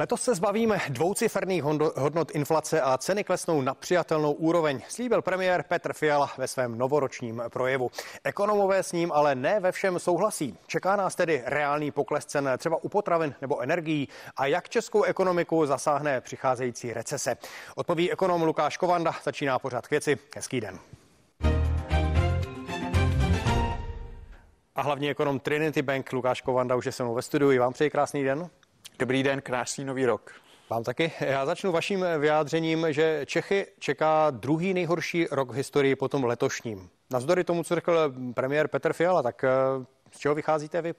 Letos se zbavíme dvouciferných hodnot inflace a ceny klesnou na přijatelnou úroveň, slíbil premiér Petr Fiala ve svém novoročním projevu. Ekonomové s ním ale ne ve všem souhlasí. Čeká nás tedy reálný pokles cen třeba u potravin nebo energií a jak českou ekonomiku zasáhne přicházející recese. Odpoví ekonom Lukáš Kovanda, začíná pořád k věci. Hezký den. A hlavní ekonom Trinity Bank Lukáš Kovanda už je se mnou ve studiu. Vám přeji krásný den. Dobrý den, krásný nový rok. Vám taky. Já začnu vaším vyjádřením, že Čechy čeká druhý nejhorší rok v historii po tom letošním. Navzdory tomu, co řekl premiér Petr Fiala, tak eh, z čeho vycházíte vy?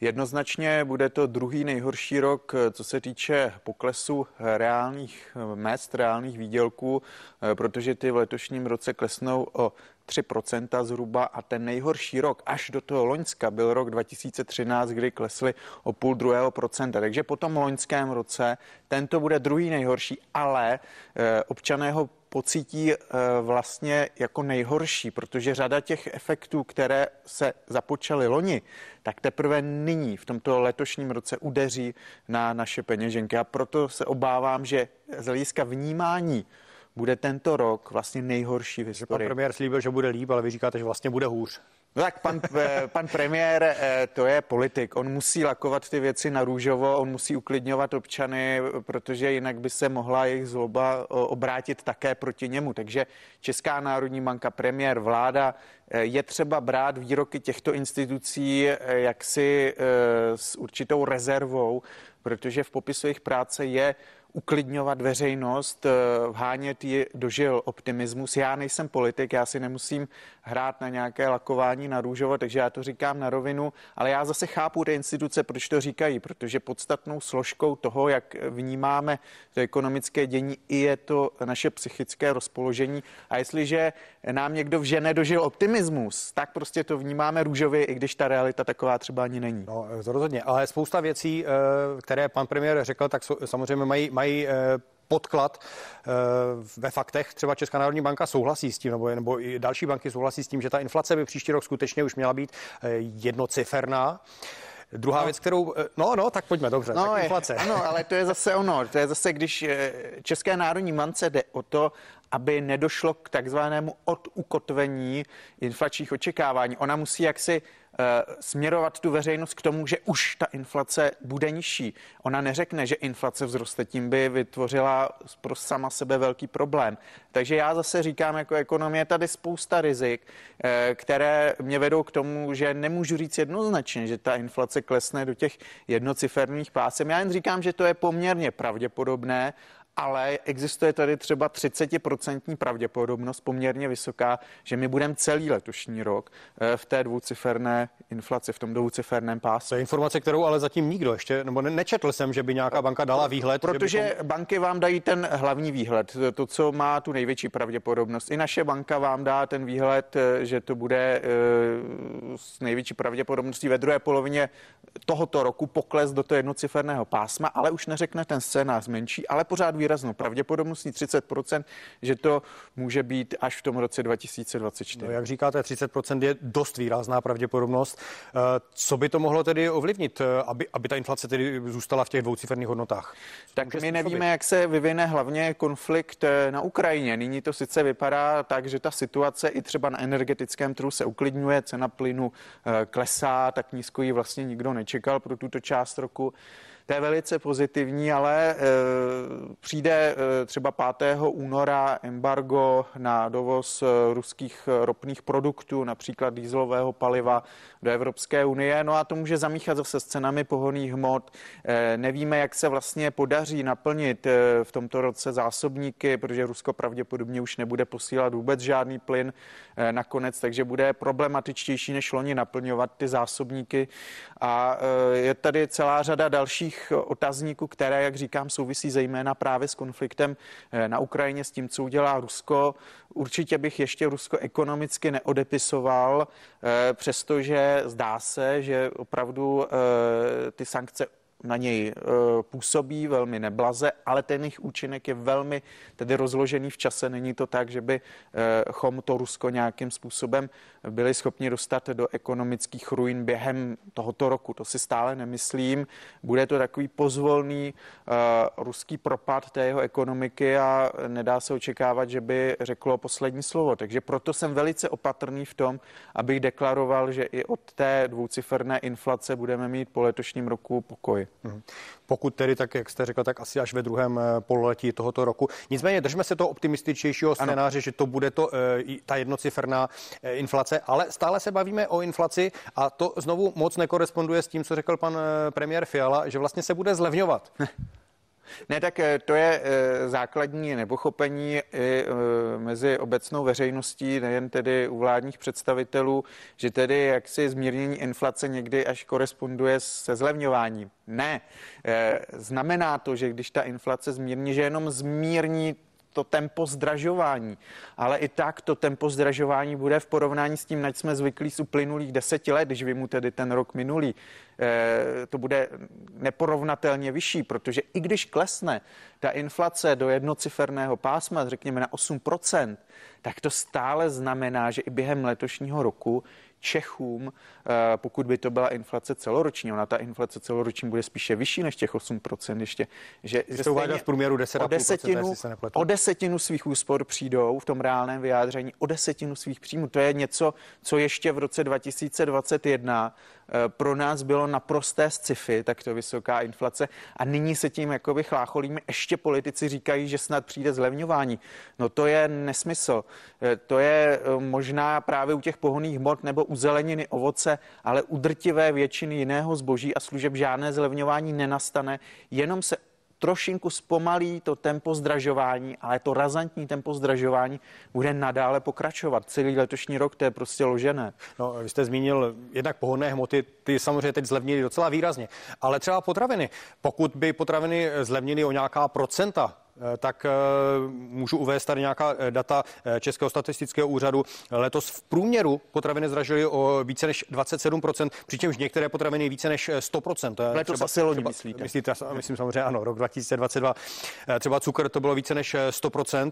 Jednoznačně bude to druhý nejhorší rok, eh, co se týče poklesu reálných mest, reálných výdělků, eh, protože ty v letošním roce klesnou o 3% zhruba a ten nejhorší rok až do toho Loňska byl rok 2013, kdy klesly o půl druhého procenta. Takže po tom loňském roce tento bude druhý nejhorší, ale e, občané ho pocítí e, vlastně jako nejhorší, protože řada těch efektů, které se započaly loni, tak teprve nyní v tomto letošním roce udeří na naše peněženky. A proto se obávám, že z hlediska vnímání bude tento rok vlastně nejhorší v historii. Pan premiér slíbil, že bude líp, ale vy říkáte, že vlastně bude hůř. No tak pan, eh, pan premiér, eh, to je politik. On musí lakovat ty věci na růžovo, on musí uklidňovat občany, protože jinak by se mohla jejich zloba obrátit také proti němu. Takže Česká národní banka, premiér, vláda, eh, je třeba brát výroky těchto institucí jaksi s určitou rezervou, protože v popisu jejich práce je uklidňovat veřejnost, eh, vhánět ji dožil optimismus. Já nejsem politik, já si nemusím hrát na nějaké lakování na růžovo, takže já to říkám na rovinu, ale já zase chápu ty instituce, proč to říkají, protože podstatnou složkou toho, jak vnímáme to ekonomické dění, i je to naše psychické rozpoložení. A jestliže nám někdo vžene dožil optimismus, tak prostě to vnímáme růžově, i když ta realita taková třeba ani není. No, rozhodně, ale spousta věcí, eh, které pan premiér řekl, tak samozřejmě mají, mají eh, podklad eh, ve faktech. Třeba Česká národní banka souhlasí s tím, nebo, nebo i další banky souhlasí s tím, že ta inflace by příští rok skutečně už měla být jednociferná. Druhá no. věc, kterou, no, no, tak pojďme, dobře, no, tak inflace. Je, ano, ale to je zase ono, to je zase, když České národní bance jde o to, aby nedošlo k takzvanému odukotvení inflačních očekávání. Ona musí jaksi Eh, směrovat tu veřejnost k tomu, že už ta inflace bude nižší. Ona neřekne, že inflace vzroste, tím by vytvořila pro sama sebe velký problém. Takže já zase říkám, jako ekonomie tady spousta rizik, eh, které mě vedou k tomu, že nemůžu říct jednoznačně, že ta inflace klesne do těch jednociferných pásem. Já jen říkám, že to je poměrně pravděpodobné ale existuje tady třeba 30% pravděpodobnost poměrně vysoká, že my budeme celý letošní rok eh, v té dvouciferné inflaci, v tom dvouciferném pásu. To je informace, kterou ale zatím nikdo ještě, nebo nečetl jsem, že by nějaká banka dala výhled. Protože bychom... banky vám dají ten hlavní výhled, to, co má tu největší pravděpodobnost. I naše banka vám dá ten výhled, eh, že to bude eh, s největší pravděpodobností ve druhé polovině tohoto roku pokles do toho jednociferného pásma, ale už neřekne ten scénář menší, ale pořád výhled výraznou pravděpodobností 30%, že to může být až v tom roce 2024. No, jak říkáte, 30% je dost výrazná pravděpodobnost. Eh, co by to mohlo tedy ovlivnit, eh, aby, aby ta inflace tedy zůstala v těch dvouciferných hodnotách? Tak my nevíme, jak se vyvine hlavně konflikt eh, na Ukrajině. Nyní to sice vypadá tak, že ta situace i třeba na energetickém trhu se uklidňuje, cena plynu klesá, tak nízko ji vlastně nikdo nečekal pro tuto část roku. To je velice pozitivní, ale e, přijde e, třeba 5. února embargo na dovoz e, ruských ropných produktů, například dýzlového paliva do Evropské unie. No a to může zamíchat zase s cenami pohoných hmot. Nevíme, jak se vlastně podaří naplnit v tomto roce zásobníky, protože Rusko pravděpodobně už nebude posílat vůbec žádný plyn nakonec, takže bude problematičtější než loni naplňovat ty zásobníky. A je tady celá řada dalších dalších otazníků, které, jak říkám, souvisí zejména právě s konfliktem eh, na Ukrajině, s tím, co udělá Rusko. Určitě bych ještě Rusko ekonomicky neodepisoval, eh, přestože zdá se, že opravdu eh, ty sankce na něj působí velmi neblaze, ale ten jejich účinek je velmi tedy rozložený v čase. Není to tak, že bychom to Rusko nějakým způsobem byli schopni dostat do ekonomických ruin během tohoto roku. To si stále nemyslím. Bude to takový pozvolný ruský propad té jeho ekonomiky a nedá se očekávat, že by řeklo poslední slovo. Takže proto jsem velice opatrný v tom, abych deklaroval, že i od té dvouciferné inflace budeme mít po letošním roku pokoj. Mhm. Pokud tedy, tak jak jste řekl, tak asi až ve druhém eh, pololetí tohoto roku. Nicméně držme se toho optimističtějšího scénáře, ano. že to bude to, eh, ta jednociferná eh, inflace, ale stále se bavíme o inflaci a to znovu moc nekoresponduje s tím, co řekl pan premiér Fiala, že vlastně se bude zlevňovat. Ne, tak eh, to je eh, základní nepochopení i eh, mezi obecnou veřejností, nejen tedy u vládních představitelů, že tedy jaksi zmírnění inflace někdy až koresponduje se zlevňováním. Ne, znamená to, že když ta inflace zmírní, že jenom zmírní to tempo zdražování. Ale i tak to tempo zdražování bude v porovnání s tím, nač jsme zvyklí z uplynulých deseti let, když vymu tedy ten rok minulý, eh, to bude neporovnatelně vyšší, protože i když klesne ta inflace do jednociferného pásma, řekněme na 8%, tak to stále znamená, že i během letošního roku Čechům, eh, pokud by to byla inflace celoroční, ona ta inflace celoroční bude spíše vyšší než těch 8%, ještě, že, že se v průměru 10 o desetinu, o desetinu svých úspor přijdou v tom reálném vyjádření, o desetinu svých příjmů. To je něco, co ještě v roce 2021 Eh, pro nás bylo naprosté sci-fi, takto vysoká inflace a nyní se tím jakoby chlácholíme. Ještě politici říkají, že snad přijde zlevňování. No to je nesmysl. Eh, to je eh, možná právě u těch pohoných hmot nebo u zeleniny, ovoce, ale u drtivé většiny jiného zboží a služeb žádné zlevňování nenastane, jenom se trošinku zpomalí to tempo zdražování, ale to razantní tempo zdražování bude nadále pokračovat. Celý letošní rok to je prostě ložené. No, vy jste zmínil jednak pohodné hmoty, ty samozřejmě teď zlevnily docela výrazně, ale třeba potraviny. Pokud by potraviny zlevnily o nějaká procenta, Eh, tak eh, můžu uvést tady nějaká eh, data Českého statistického úřadu. Letos v průměru potraviny zdražily o více než 27%, přičemž některé potraviny více než 100%. To je Letos třeba, asi loni myslíte? Myslíte, myslím samozřejmě ano, rok 2022. Třeba cukr to bylo více než 100%,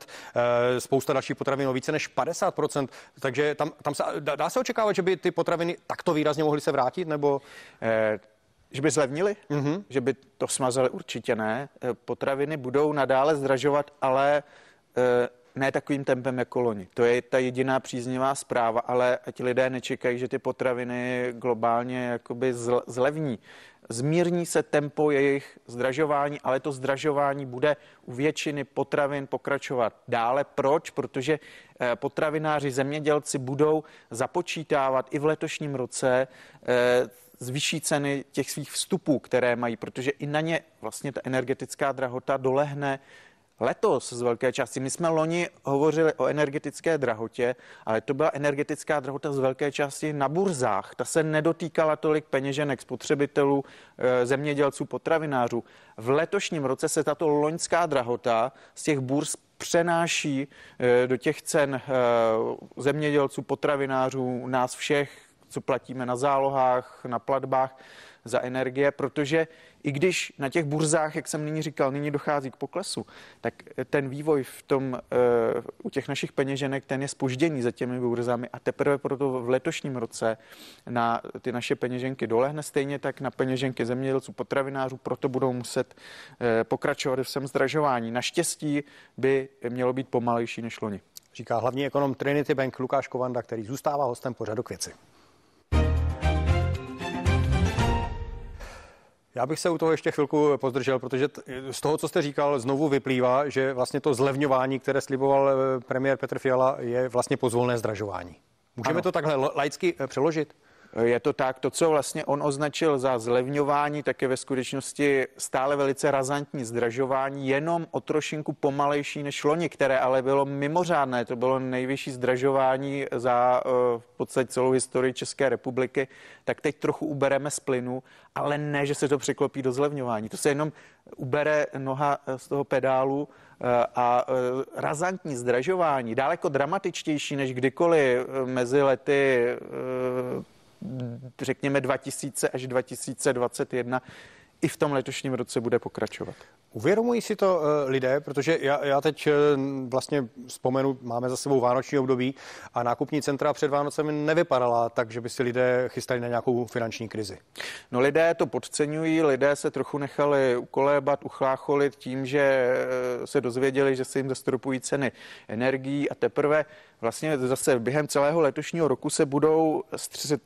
spousta dalších potravin o více než 50%, takže tam, tam se, dá se očekávat, že by ty potraviny takto výrazně mohly se vrátit, nebo... Eh, že by zlevnili, mm-hmm. že by to smazali, určitě ne. Eh, potraviny budou nadále zdražovat, ale eh, ne takovým tempem jako loni. To je ta jediná příznivá zpráva, ale ať lidé nečekají, že ty potraviny globálně jakoby zlevní. Zmírní se tempo jejich zdražování, ale to zdražování bude u většiny potravin pokračovat dále. Proč? Protože eh, potravináři, zemědělci budou započítávat i v letošním roce z vyšší ceny těch svých vstupů, které mají, protože i na ně vlastně ta energetická drahota dolehne Letos z velké části, my jsme loni hovořili o energetické drahotě, ale to byla energetická drahota z velké části na burzách. Ta se nedotýkala tolik peněženek spotřebitelů, eh, zemědělců, potravinářů. V letošním roce se tato loňská drahota z těch burz přenáší eh, do těch cen eh, zemědělců, potravinářů, nás všech, co platíme na zálohách, na platbách za energie, protože i když na těch burzách, jak jsem nyní říkal, nyní dochází k poklesu, tak ten vývoj v tom, uh, u těch našich peněženek, ten je spožděný za těmi burzami a teprve proto v letošním roce na ty naše peněženky dolehne stejně tak na peněženky zemědělců, potravinářů, proto budou muset uh, pokračovat v svém zdražování. Naštěstí by mělo být pomalejší než loni. Říká hlavní ekonom Trinity Bank Lukáš Kovanda, který zůstává hostem pořadu k věci. Já bych se u toho ještě chvilku pozdržel, protože z toho, co jste říkal, znovu vyplývá, že vlastně to zlevňování, které sliboval eh, premiér Petr Fiala, je vlastně pozvolné zdražování. Můžeme ano. to takhle laicky eh, přeložit? Je to tak, to, co vlastně on označil za zlevňování, tak je ve skutečnosti stále velice razantní zdražování, jenom o trošinku pomalejší než loni, které ale bylo mimořádné. To bylo nejvyšší zdražování za eh, v podstatě celou historii České republiky. Tak teď trochu ubereme z plynu, ale ne, že se to překlopí do zlevňování. To se jenom ubere noha eh, z toho pedálu eh, a razantní zdražování, daleko dramatičtější než kdykoliv mezi lety řekněme 2000 až 2021, i v tom letošním roce bude pokračovat. Uvědomují si to uh, lidé, protože já, já teď uh, vlastně vzpomenu, máme za sebou vánoční období a nákupní centra před Vánocemi nevypadala tak, že by si lidé chystali na nějakou finanční krizi. No lidé to podceňují, lidé se trochu nechali ukolébat, uchlácholit tím, že eh, se dozvěděli, že se jim zastropují ceny energií a teprve vlastně zase během celého letošního roku se budou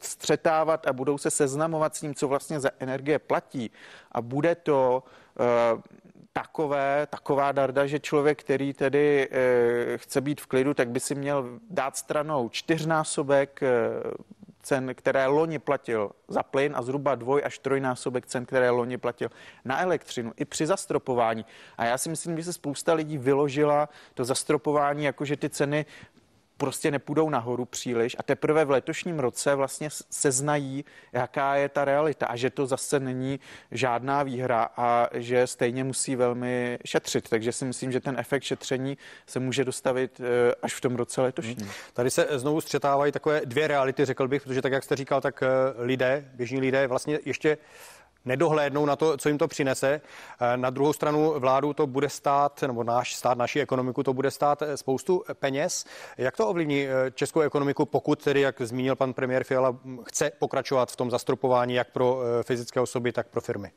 střetávat a budou se seznamovat s tím, co vlastně za energie platí. A bude to takové, taková darda, že člověk, který tedy e, chce být v klidu, tak by si měl dát stranou čtyřnásobek e, cen, které loni platil za plyn a zhruba dvoj až trojnásobek cen, které loni platil na elektřinu i při zastropování. A já si myslím, že se spousta lidí vyložila to zastropování, jakože ty ceny prostě nepůjdou nahoru příliš a teprve v letošním roce vlastně seznají, jaká je ta realita a že to zase není žádná výhra a že stejně musí velmi šetřit. Takže si myslím, že ten efekt šetření se může dostavit eh, až v tom roce letošním. Hmm. Tady se znovu střetávají takové dvě reality, řekl bych, protože tak, jak jste říkal, tak eh, lidé, běžní lidé vlastně ještě nedohlédnou na to, co jim to přinese. Eh, na druhou stranu vládu to bude stát, nebo náš stát, naši ekonomiku to bude stát eh, spoustu peněz. Jak to ovlivní eh, českou ekonomiku, pokud tedy, jak zmínil pan premiér Fiala, chce pokračovat v tom zastropování jak pro fyzické osoby, tak pro firmy?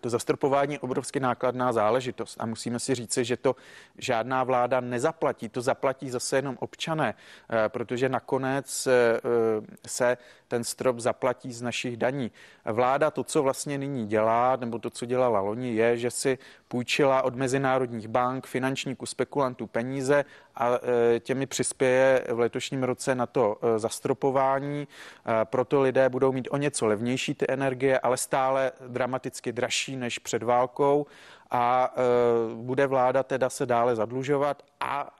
To zastropování je obrovsky nákladná záležitost a musíme si říci, že to žádná vláda nezaplatí, to zaplatí zase jenom občané, protože nakonec se ten strop zaplatí z našich daní. Vláda to, co vlastně nyní dělá, nebo to, co dělala loni, je, že si půjčila od mezinárodních bank, finančníků, spekulantů peníze a e, těmi přispěje v letošním roce na to e, zastropování. E, proto lidé budou mít o něco levnější ty energie, ale stále dramaticky dražší než před válkou a bude vláda teda se dále zadlužovat a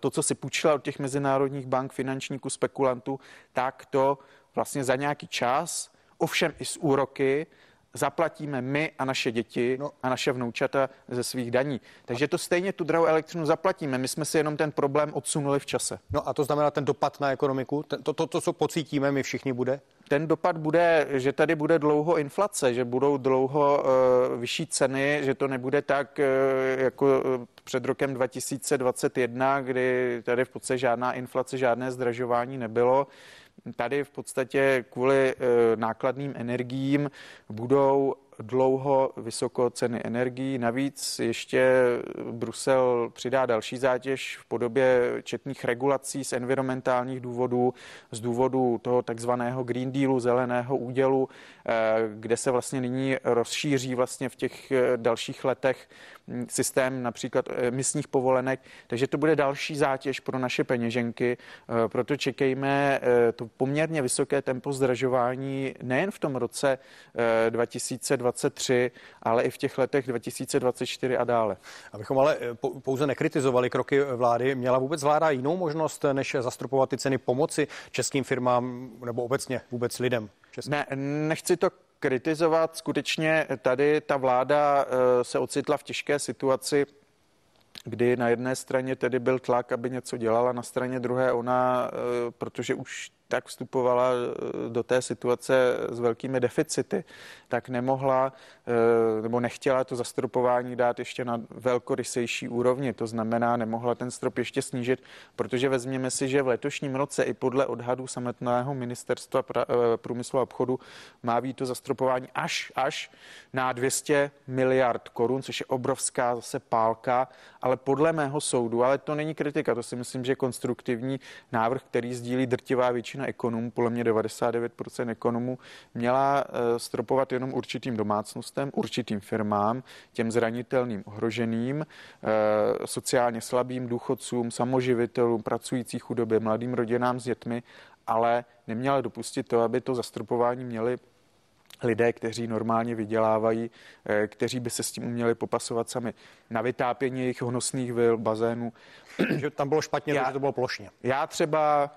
to, co si půjčila od těch mezinárodních bank, finančníků, spekulantů, tak to vlastně za nějaký čas, ovšem i s úroky, zaplatíme my a naše děti no. a naše vnoučata ze svých daní. Takže to stejně tu drahou elektřinu zaplatíme. My jsme si jenom ten problém odsunuli v čase. No a to znamená ten dopad na ekonomiku, ten, to, to, to, co pocítíme my všichni bude? Ten dopad bude, že tady bude dlouho inflace, že budou dlouho uh, vyšší ceny, že to nebude tak uh, jako uh, před rokem 2021, kdy tady v podstatě žádná inflace, žádné zdražování nebylo. Tady v podstatě kvůli eh, nákladným energiím budou dlouho vysoko ceny energií. Navíc ještě Brusel přidá další zátěž v podobě četných regulací z environmentálních důvodů, z důvodu toho takzvaného Green Dealu, zeleného údělu, eh, kde se vlastně nyní rozšíří vlastně v těch eh, dalších letech systém například emisních povolenek, takže to bude další zátěž pro naše peněženky, eh, proto čekejme to poměrně vysoké tempo zdražování nejen v tom roce 2020, 2023, ale i v těch letech 2024 a dále. Abychom ale eh, pouze nekritizovali kroky vlády, měla vůbec vláda jinou možnost, než zastropovat ty ceny pomoci českým firmám nebo obecně vůbec lidem? Českým? Ne, nechci to kritizovat. Skutečně tady ta vláda eh, se ocitla v těžké situaci, kdy na jedné straně tedy byl tlak, aby něco dělala, na straně druhé ona, eh, protože už tak vstupovala eh, do té situace s velkými deficity, tak nemohla eh, nebo nechtěla to zastropování dát ještě na velkorysejší úrovni. To znamená, nemohla ten strop ještě snížit, protože vezměme si, že v letošním roce i podle odhadů samotného ministerstva eh, průmyslu a obchodu má být to zastropování až, až na 200 miliard korun, což je obrovská zase pálka, ale podle mého soudu, ale to není kritika, to si myslím, že je konstruktivní návrh, který sdílí drtivá většina většina ekonomů, podle mě 99% ekonomů, měla eh, stropovat jenom určitým domácnostem, určitým firmám, těm zranitelným, ohroženým, eh, sociálně slabým důchodcům, samoživitelům, pracující chudobě, mladým rodinám s dětmi, ale neměla dopustit to, aby to zastropování měli lidé, kteří normálně vydělávají, eh, kteří by se s tím uměli popasovat sami na vytápění jejich honosných vil, bazénů. že tam bylo špatně, já, že to bylo plošně. Já třeba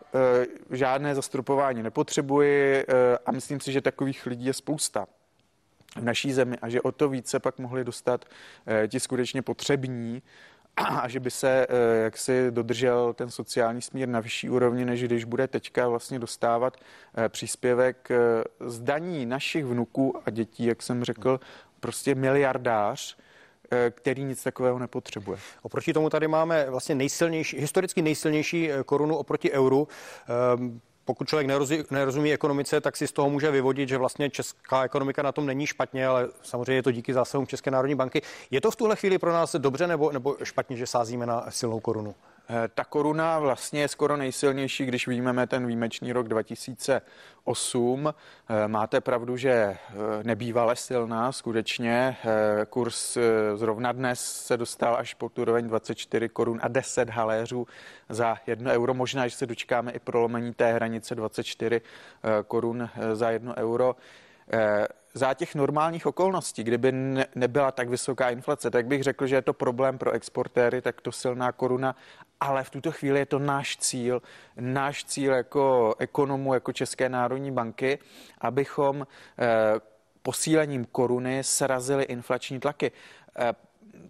uh, žádné zastropování nepotřebuji uh, a myslím si, že takových lidí je spousta v naší zemi a že o to více pak mohli dostat ti skutečně potřební a že by se eh, jaksi dodržel ten sociální smír na vyšší úrovni, než když bude teďka vlastně dostávat eh, příspěvek eh, z daní našich vnuků a dětí, jak jsem řekl, prostě miliardář, který nic takového nepotřebuje. Oproti tomu tady máme vlastně nejsilnější, historicky nejsilnější korunu oproti euru. Pokud člověk nerozumí, nerozumí ekonomice, tak si z toho může vyvodit, že vlastně česká ekonomika na tom není špatně, ale samozřejmě je to díky zásahům České národní banky. Je to v tuhle chvíli pro nás dobře nebo, nebo špatně, že sázíme na silnou korunu? Eh, ta koruna vlastně je skoro nejsilnější, když výjmeme ten výjimečný rok 2008. Eh, máte pravdu, že eh, nebývale silná, skutečně. Kurs zrovna dnes se dostal až po úroveň 24 korun a 10 haléřů za jedno euro. Možná, že se dočkáme i prolomení té hranice 24 korun za jedno euro za těch normálních okolností, kdyby ne, nebyla tak vysoká inflace, tak bych řekl, že je to problém pro exportéry, tak to silná koruna, ale v tuto chvíli je to náš cíl, náš cíl jako ekonomu, jako České národní banky, abychom eh, posílením koruny srazili inflační tlaky. Eh,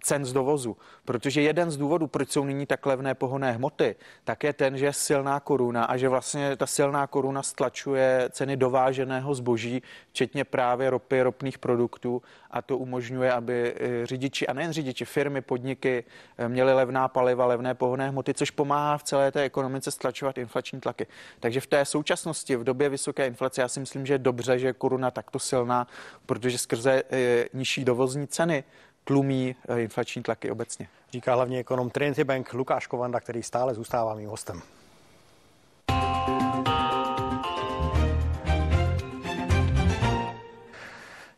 cen z dovozu. Protože jeden z důvodů, proč jsou nyní tak levné pohonné hmoty, tak je ten, že je silná koruna a že vlastně ta silná koruna stlačuje ceny dováženého zboží, včetně právě ropy, ropných produktů a to umožňuje, aby eh, řidiči a nejen řidiči, firmy, podniky eh, měli levná paliva, levné pohonné hmoty, což pomáhá v celé té ekonomice stlačovat inflační tlaky. Takže v té současnosti, v době vysoké inflace, já si myslím, že je dobře, že je koruna takto silná, protože skrze eh, nižší dovozní ceny tlumí eh, inflační tlaky obecně. Říká hlavně ekonom Trinity Bank Lukáš Kovanda, který stále zůstává mým hostem.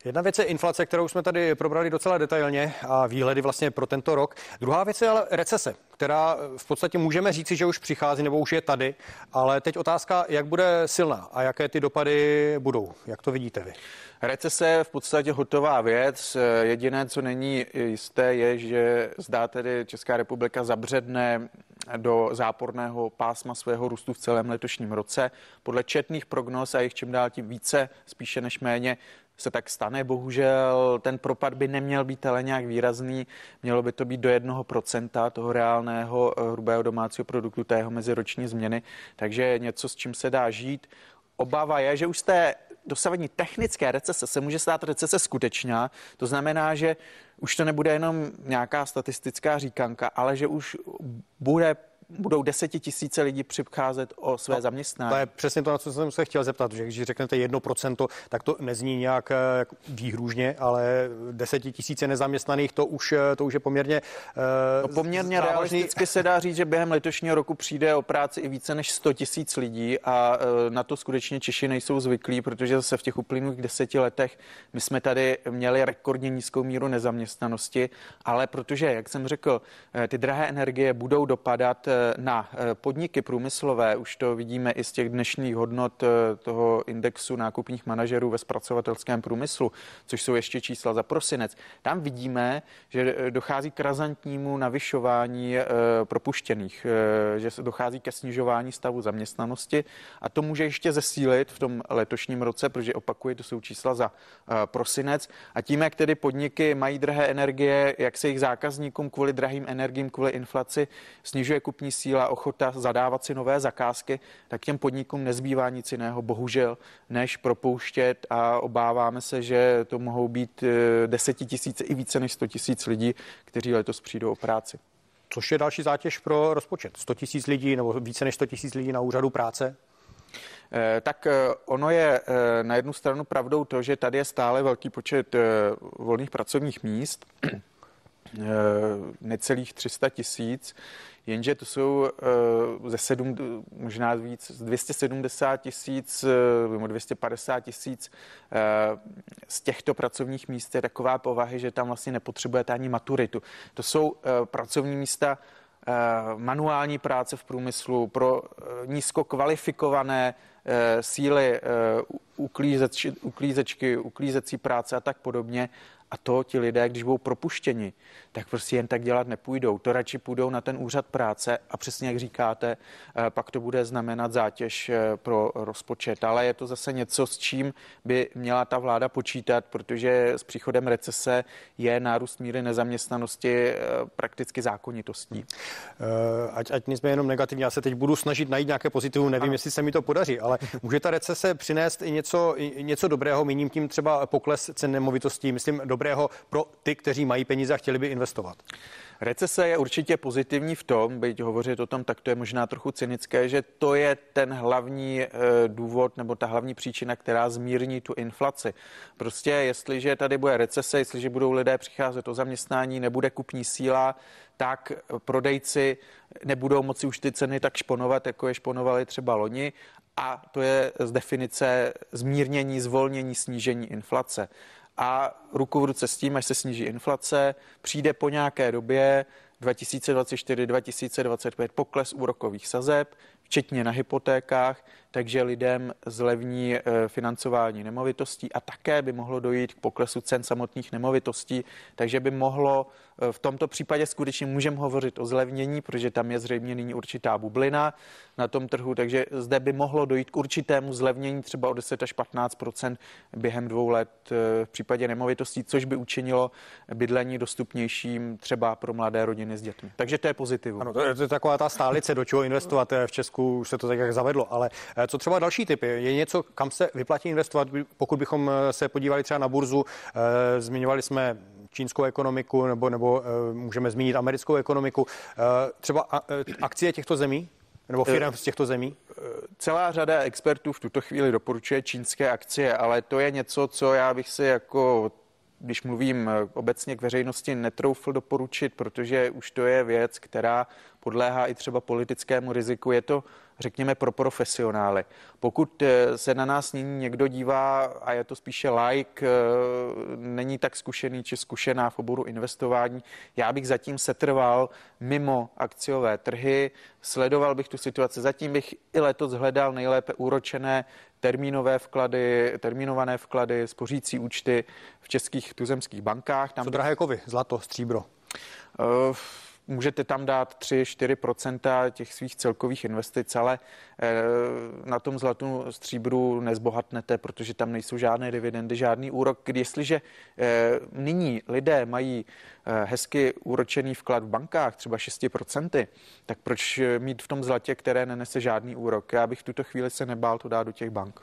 Jedna věc je inflace, kterou jsme tady probrali docela detailně a výhledy vlastně pro tento rok. Druhá věc je ale recese, která v podstatě můžeme říci, že už přichází nebo už je tady, ale teď otázka, jak bude silná a jaké ty dopady budou. Jak to vidíte vy? Recese je v podstatě hotová věc. Jediné, co není jisté, je, že zdá tedy Česká republika zabředne do záporného pásma svého růstu v celém letošním roce. Podle četných prognóz a jich čím dál tím více, spíše než méně, se tak stane. Bohužel ten propad by neměl být ale nějak výrazný. Mělo by to být do jednoho procenta toho reálného eh, hrubého domácího produktu tého meziroční změny. Takže něco, s čím se dá žít. Obava je, že už z té dosavadní technické recese se může stát recese skutečná. To znamená, že už to nebude jenom nějaká statistická říkanka, ale že už bude budou desetitisíce lidí přicházet o své no, zaměstnání. To je přesně to, na co jsem se chtěl zeptat, že když řeknete jedno procento, tak to nezní nějak eh, výhružně, ale desetitisíce nezaměstnaných, to už, eh, to už je poměrně uh, no, Poměrně závažný. realisticky se dá říct, že během letošního roku přijde o práci i více než 100 tisíc lidí a uh, na to skutečně Češi nejsou zvyklí, protože zase v těch uplynulých deseti letech my jsme tady měli rekordně nízkou míru nezaměstnanosti, ale protože, jak jsem řekl, ty drahé energie budou dopadat na eh, podniky průmyslové, už to vidíme i z těch dnešních hodnot eh, toho indexu nákupních manažerů ve zpracovatelském průmyslu, což jsou ještě čísla za prosinec, tam vidíme, že eh, dochází k razantnímu navyšování propuštěných, že dochází ke snižování stavu zaměstnanosti a to může ještě zesílit v tom letošním roce, protože opakuji, to jsou čísla za prosinec. A tím, jak tedy podniky mají drahé energie, jak se jejich zákazníkům kvůli drahým energiím, kvůli inflaci snižuje kupní kupní síla, ochota zadávat si nové zakázky, tak těm podnikům nezbývá nic jiného, bohužel, než propouštět a obáváme se, že to mohou být eh, desetitisíce i více než sto tisíc lidí, kteří letos přijdou o práci. Což je další zátěž pro rozpočet. 100 tisíc lidí nebo více než 100 tisíc lidí na úřadu práce? Eh, tak eh, ono je na jednu stranu pravdou to, že tady je stále velký počet volných pracovních míst, necelých 300 tisíc jenže to jsou uh, ze sedm, možná víc, z 270 tisíc uh, nebo 250 tisíc uh, z těchto pracovních míst je taková povahy, že tam vlastně nepotřebujete ani maturitu. To jsou pracovní místa manuální práce v průmyslu pro nízko kvalifikované síly uklízečky, uklízecí práce a tak podobně. A to ti lidé, když budou propuštěni, tak prostě jen tak dělat nepůjdou. To radši půjdou na ten úřad práce a přesně jak říkáte, eh, pak to bude znamenat zátěž eh, pro rozpočet. Ale je to zase něco, s čím by měla ta vláda počítat, protože s příchodem recese je nárůst míry nezaměstnanosti eh, prakticky zákonitostí. Ať, ať nejsme jenom negativní, já se teď budu snažit najít nějaké pozitivum, nevím, ano. jestli se mi to podaří, ale může ta recese přinést i něco, i něco dobrého, míním tím třeba pokles cen nemovitostí, myslím, do dobrého pro ty, kteří mají peníze a chtěli by investovat? Recese je určitě pozitivní v tom, byť hovořit o tom, tak to je možná trochu cynické, že to je ten hlavní eh, důvod nebo ta hlavní příčina, která zmírní tu inflaci. Prostě jestliže tady bude recese, jestliže budou lidé přicházet o zaměstnání, nebude kupní síla, tak prodejci nebudou moci už ty ceny tak šponovat, jako je šponovali třeba loni. A to je z definice zmírnění, zvolnění, snížení inflace a ruku v ruce s tím, až se sníží inflace, přijde po nějaké době 2024-2025 pokles úrokových sazeb, včetně na hypotékách, takže lidem zlevní eh, financování nemovitostí a také by mohlo dojít k poklesu cen samotných nemovitostí, takže by mohlo eh, v tomto případě skutečně můžeme hovořit o zlevnění, protože tam je zřejmě nyní určitá bublina na tom trhu, takže zde by mohlo dojít k určitému zlevnění třeba o 10 až 15% během dvou let eh, v případě nemovitostí, což by učinilo bydlení dostupnějším třeba pro mladé rodiny s dětmi. Takže to je pozitivum. Ano, to je taková ta stálice, do čeho investovat. V Česku už se to tak jak zavedlo, ale Eh, co třeba další typy? Je něco, kam se vyplatí investovat, pokud bychom eh, se podívali třeba na burzu, eh, zmiňovali jsme čínskou ekonomiku nebo, nebo můžeme zmínit americkou ekonomiku, třeba akcie těchto zemí? Nebo firm z těchto zemí? Celá řada expertů v tuto chvíli doporučuje čínské akcie, ale to je něco, co já bych si jako když mluvím obecně k veřejnosti, netroufl doporučit, protože už to je věc, která podléhá i třeba politickému riziku. Je to řekněme, pro profesionály. Pokud eh, se na nás nyní někdo dívá a je to spíše like, eh, není tak zkušený či zkušená v oboru investování, já bych zatím setrval mimo akciové trhy, sledoval bych tu situaci, zatím bych i letos hledal nejlépe úročené termínové vklady, termínované vklady, spořící účty v českých tuzemských bankách. Tam Co drahé kovy, zlato, stříbro? Uh, můžete tam dát 3-4 těch svých celkových investic, ale eh, na tom zlatu stříbru nezbohatnete, protože tam nejsou žádné dividendy, žádný úrok. Jestliže eh, nyní lidé mají eh, hezky úročený vklad v bankách, třeba 6% tak proč mít v tom zlatě, které nenese žádný úrok? Já bych v tuto chvíli se nebál to dát do těch bank.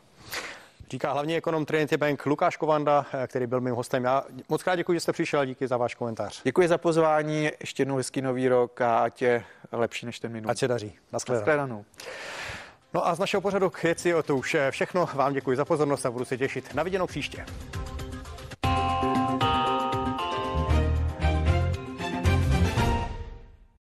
Říká hlavní ekonom Trinity Bank Lukáš Kovanda, který byl mým hostem. Já moc krát děkuji, že jste přišel díky za váš komentář. Děkuji za pozvání, ještě jednou hezký nový rok a ať je lepší než ten minulý. Ať se daří. Naschledanou. No a z našeho pořadu k věci o to už všechno. Vám děkuji za pozornost a budu se těšit na viděnou příště.